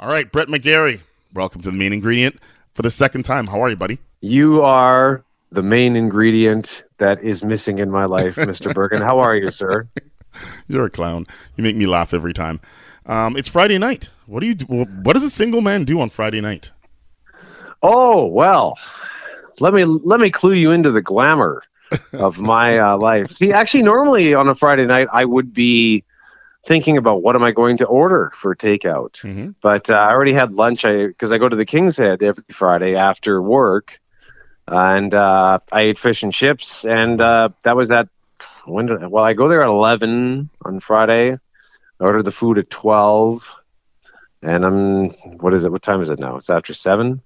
All right, Brett Megarry, welcome to the main ingredient for the second time. How are you, buddy? You are the main ingredient that is missing in my life, Mr. Burgin. How are you, sir? You're a clown. You make me laugh every time. Um, it's Friday night. What do you? Do, what does a single man do on Friday night? Oh well, let me let me clue you into the glamour of my uh, life. See, actually, normally on a Friday night, I would be thinking about what am I going to order for takeout. Mm-hmm. But uh, I already had lunch. I because I go to the King's Head every Friday after work, and uh, I ate fish and chips, and uh, that was at when did, well I go there at eleven on Friday. I ordered the food at twelve, and I'm what is it? What time is it now? It's after seven.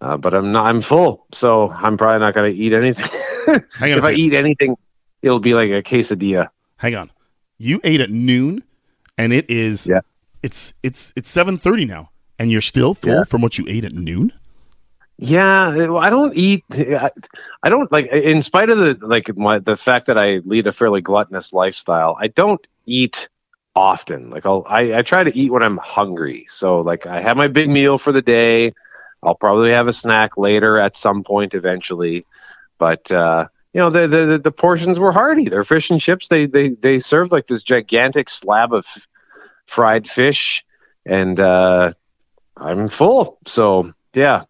Uh, but I'm not. I'm full, so I'm probably not going to eat anything. if I eat anything, it'll be like a quesadilla. Hang on you ate at noon, and it is yeah. It's it's it's seven thirty now, and you're still full yeah. from what you ate at noon. Yeah, I don't eat. I don't like, in spite of the like my the fact that I lead a fairly gluttonous lifestyle. I don't eat often. Like I'll I, I try to eat when I'm hungry. So like I have my big meal for the day. I'll probably have a snack later at some point eventually, but uh, you know the, the the portions were hearty. They're fish and chips. They they they served like this gigantic slab of fried fish, and uh, I'm full. So yeah.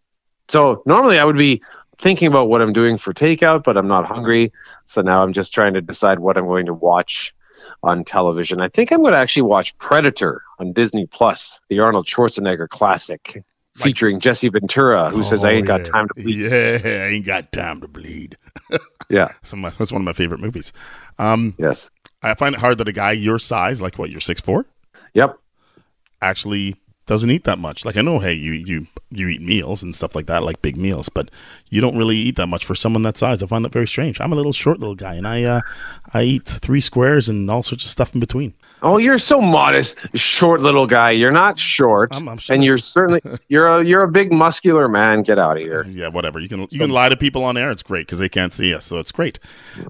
So normally I would be thinking about what I'm doing for takeout, but I'm not hungry. So now I'm just trying to decide what I'm going to watch on television. I think I'm going to actually watch Predator on Disney Plus, the Arnold Schwarzenegger classic featuring Jesse Ventura, who oh, says, "I ain't yeah. got time to bleed." Yeah, I ain't got time to bleed. yeah, that's, my, that's one of my favorite movies. Um, yes, I find it hard that a guy your size, like what you're six four, yep, actually doesn't eat that much. Like I know, hey, you you you eat meals and stuff like that, like big meals, but you don't really eat that much for someone that size. I find that very strange. I'm a little short little guy, and I uh, I eat three squares and all sorts of stuff in between. Oh, you're so modest, short little guy. You're not short, I'm, I'm and you're certainly you're a you're a big muscular man. Get out of here. Yeah, whatever. You can you can lie to people on air. It's great because they can't see us, so it's great.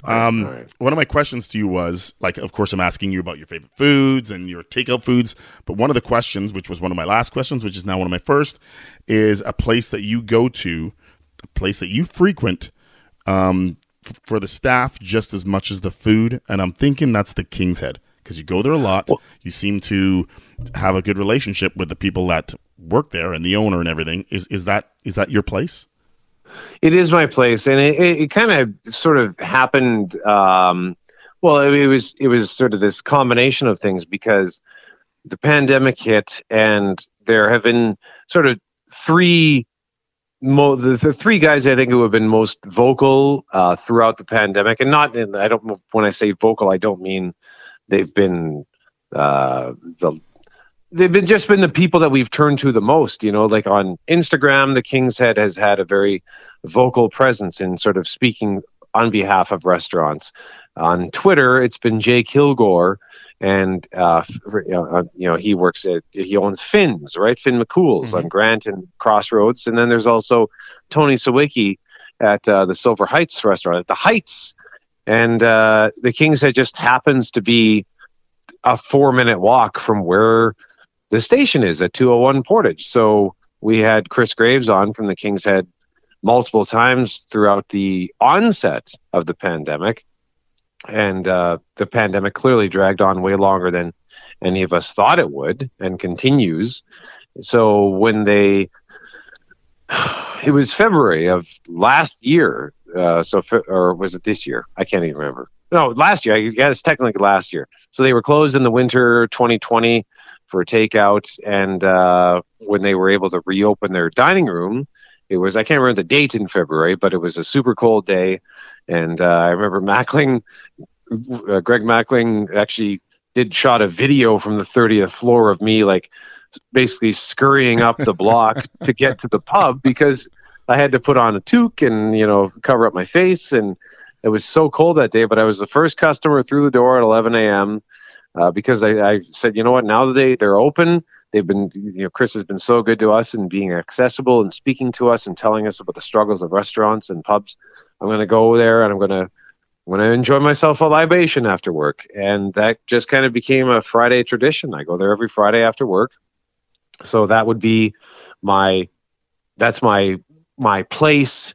Um, right. One of my questions to you was like, of course, I'm asking you about your favorite foods and your takeout foods, but one of the questions, which was one of my last questions, which is now one of my first, is a place that you go to, a place that you frequent. Um, for the staff just as much as the food, and I'm thinking that's the King's Head because you go there a lot. Well, you seem to have a good relationship with the people that work there and the owner and everything. Is is that is that your place? It is my place, and it, it, it kind of sort of happened. Um, well, it, it was it was sort of this combination of things because the pandemic hit, and there have been sort of three Mo- the, the, three guys I think who have been most vocal uh, throughout the pandemic, and not in, I don't when I say vocal, I don't mean they've been uh, the they've been just been the people that we've turned to the most. You know, like on Instagram, the King's Head has had a very vocal presence in sort of speaking on behalf of restaurants. On Twitter, it's been Jay Kilgore, and uh, uh you know he works at he owns Finn's right, Finn McCool's mm-hmm. on Grant and Crossroads, and then there's also Tony Sawicki at uh, the Silver Heights restaurant at the Heights and uh, the King's Head just happens to be a four minute walk from where the station is at 201 Portage. So we had Chris Graves on from the King's Head multiple times throughout the onset of the pandemic. And uh, the pandemic clearly dragged on way longer than any of us thought it would and continues. So when they, it was February of last year uh, so or was it this year? I can't even remember. No, last year. I guess technically last year. So they were closed in the winter 2020 for takeout, and uh, when they were able to reopen their dining room, it was I can't remember the date in February, but it was a super cold day, and uh, I remember Mackling, uh, Greg Mackling actually did shot a video from the 30th floor of me like basically scurrying up the block to get to the pub because I had to put on a toque and you know cover up my face, and it was so cold that day. But I was the first customer through the door at 11 a.m. Uh, because I, I said, you know what, now that they they're open, they've been you know Chris has been so good to us and being accessible and speaking to us and telling us about the struggles of restaurants and pubs. I'm going to go there and I'm going to I'm going to enjoy myself a libation after work, and that just kind of became a Friday tradition. I go there every Friday after work, So that would be my that's my my place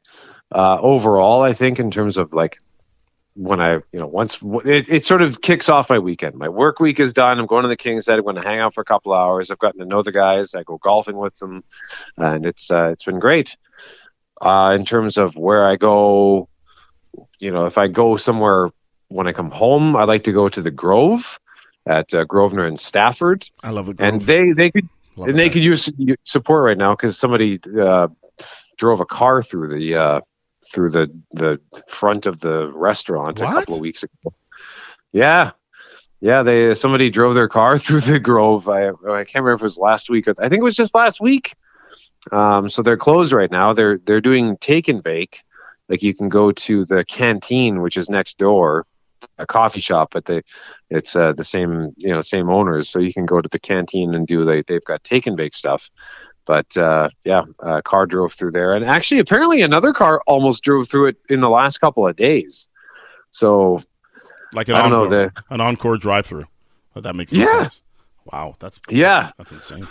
uh, overall. I think in terms of like when I you know once it, it sort of kicks off my weekend. My work week is done. I'm going to the King's Head. I'm going to hang out for a couple hours. I've gotten to know the guys. I go golfing with them, and it's uh, it's been great. Uh, in terms of where I go, you know, if I go somewhere when I come home, I like to go to the Grove at uh, Grosvenor and Stafford. I love the Grove. And they they could Love and they could use support right now because somebody uh, drove a car through the uh, through the the front of the restaurant a couple of weeks ago. Yeah, yeah. They somebody drove their car through the Grove. I I can't remember if it was last week. Or, I think it was just last week. Um, so they're closed right now. They're they're doing take and bake. Like you can go to the canteen, which is next door, a coffee shop, but they it's uh, the same you know same owners, so you can go to the canteen and do they they've got take and bake stuff. But uh, yeah, a car drove through there, and actually apparently another car almost drove through it in the last couple of days. So like an I encore, the an encore drive-through. Oh, that makes no Yeah. sense. Wow, that's Yeah. that's, that's insane.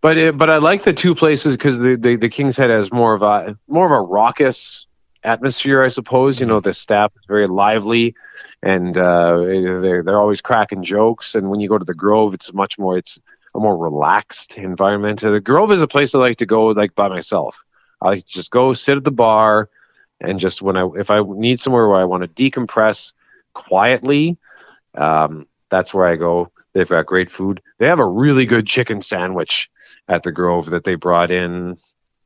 But it, but I like the two places because the, the the King's Head has more of a more of a raucous atmosphere, I suppose. You know, the staff is very lively, and uh, they're they're always cracking jokes. And when you go to the Grove, it's much more it's a more relaxed environment. The Grove is a place I like to go like by myself. I like to just go sit at the bar, and just when I if I need somewhere where I want to decompress quietly, um, that's where I go. They've got great food. They have a really good chicken sandwich at the Grove that they brought in.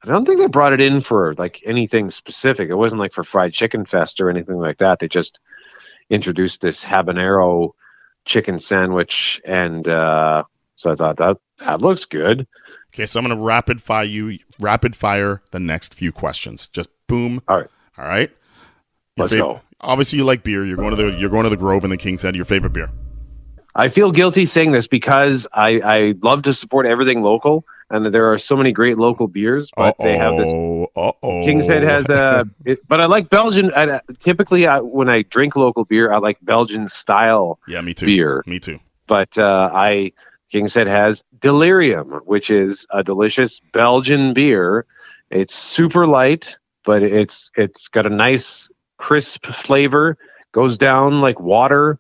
I don't think they brought it in for like anything specific. It wasn't like for fried chicken fest or anything like that. They just introduced this habanero chicken sandwich, and uh, so I thought that that looks good. Okay, so I'm going to rapid fire you, rapid fire the next few questions. Just boom. All right. All right. Your Let's go. Obviously, you like beer. You're going to the you're going to the Grove and the King's Head. Your favorite beer? I feel guilty saying this because I, I love to support everything local, and there are so many great local beers, but they have this Uh oh. King's Head has a, it, but I like Belgian. I, typically, I, when I drink local beer, I like Belgian style Yeah, me too. beer. Me too. But uh, I King's Head has Delirium, which is a delicious Belgian beer. It's super light, but it's it's got a nice crisp flavor. Goes down like water.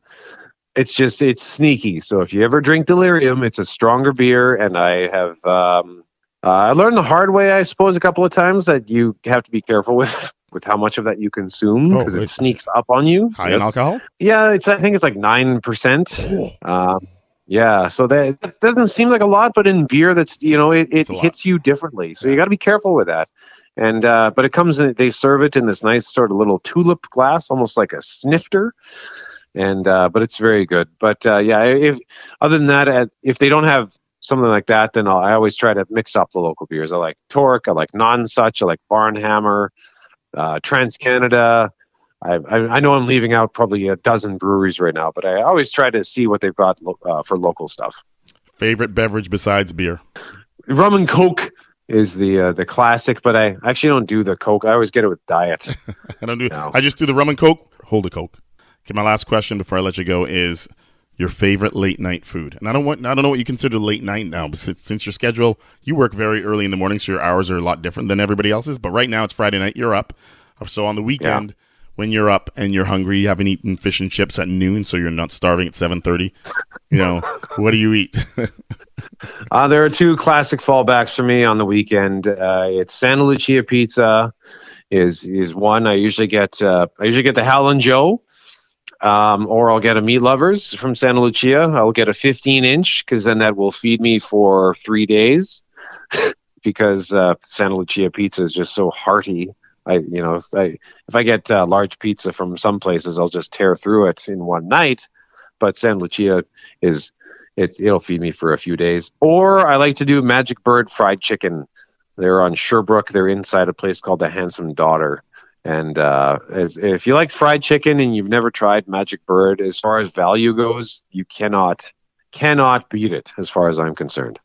It's just it's sneaky. So if you ever drink Delirium, it's a stronger beer, and I have. Um, uh, I learned the hard way, I suppose, a couple of times that you have to be careful with with how much of that you consume Oh, because wait. it sneaks up on you. High Yes. in alcohol. Yeah, it's I think it's like nine percent. Um, yeah, so that, that doesn't seem like a lot, but in beer, that's you know it, it It's a lot. hits you differently. So you got to be careful with that. And uh, but it comes in. They serve it in this nice sort of little tulip glass, almost like a snifter. And uh, but it's very good. But uh, yeah, if other than that, if they don't have something like that, then I'll, I always try to mix up the local beers. I like Torque, I like Nonsuch, I like Barn Hammer, uh, Trans Canada. I, I, I know I'm leaving out probably a dozen breweries right now, but I always try to see what they've got lo- uh, for local stuff. Favorite beverage besides beer? Rum and Coke is the uh, the classic, but I actually don't do the Coke. I always get it with diet. I don't do. I just do the rum and coke. Hold a coke. Okay, my last question before I let you go is your favorite late night food. And I don't want. I don't know what you consider late night now, but since, since your schedule, you work very early in the morning, so your hours are a lot different than everybody else's. But right now it's Friday night. You're up. So on the weekend. When you're up and you're hungry, you haven't eaten fish and chips at noon, so you're not starving at seven thirty. You know, what do you eat? Uh, there are two classic fallbacks for me on the weekend. Uh, it's Santa Lucia Pizza is is one. I usually get uh, I usually get the Howlin' Joe, um, or I'll get a Meat Lovers from Santa Lucia. I'll get a 15 inch because then that will feed me for three days. because uh, Santa Lucia pizza is just so hearty. I you know if I if I get uh, large pizza from some places, I'll just tear through it in one night. But San Lucia is it, it'll feed me for a few days. Or I like to do Magic Bird fried chicken. They're on Sherbrooke. They're inside a place called the Handsome Daughter. And uh, if, if you like fried chicken and you've never tried Magic Bird, as far as value goes, you cannot cannot beat it, as far as I'm concerned.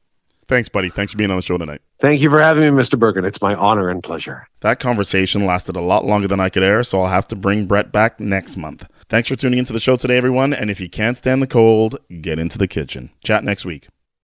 Thanks, buddy. Thanks for being on the show tonight. Thank you for having me, Mr. Burgin. It's my honor and pleasure. That conversation lasted a lot longer than I could air, so I'll have to bring Brett back next month. Thanks for tuning into the show today, everyone. And if you can't stand the cold, get into the kitchen. Chat next week.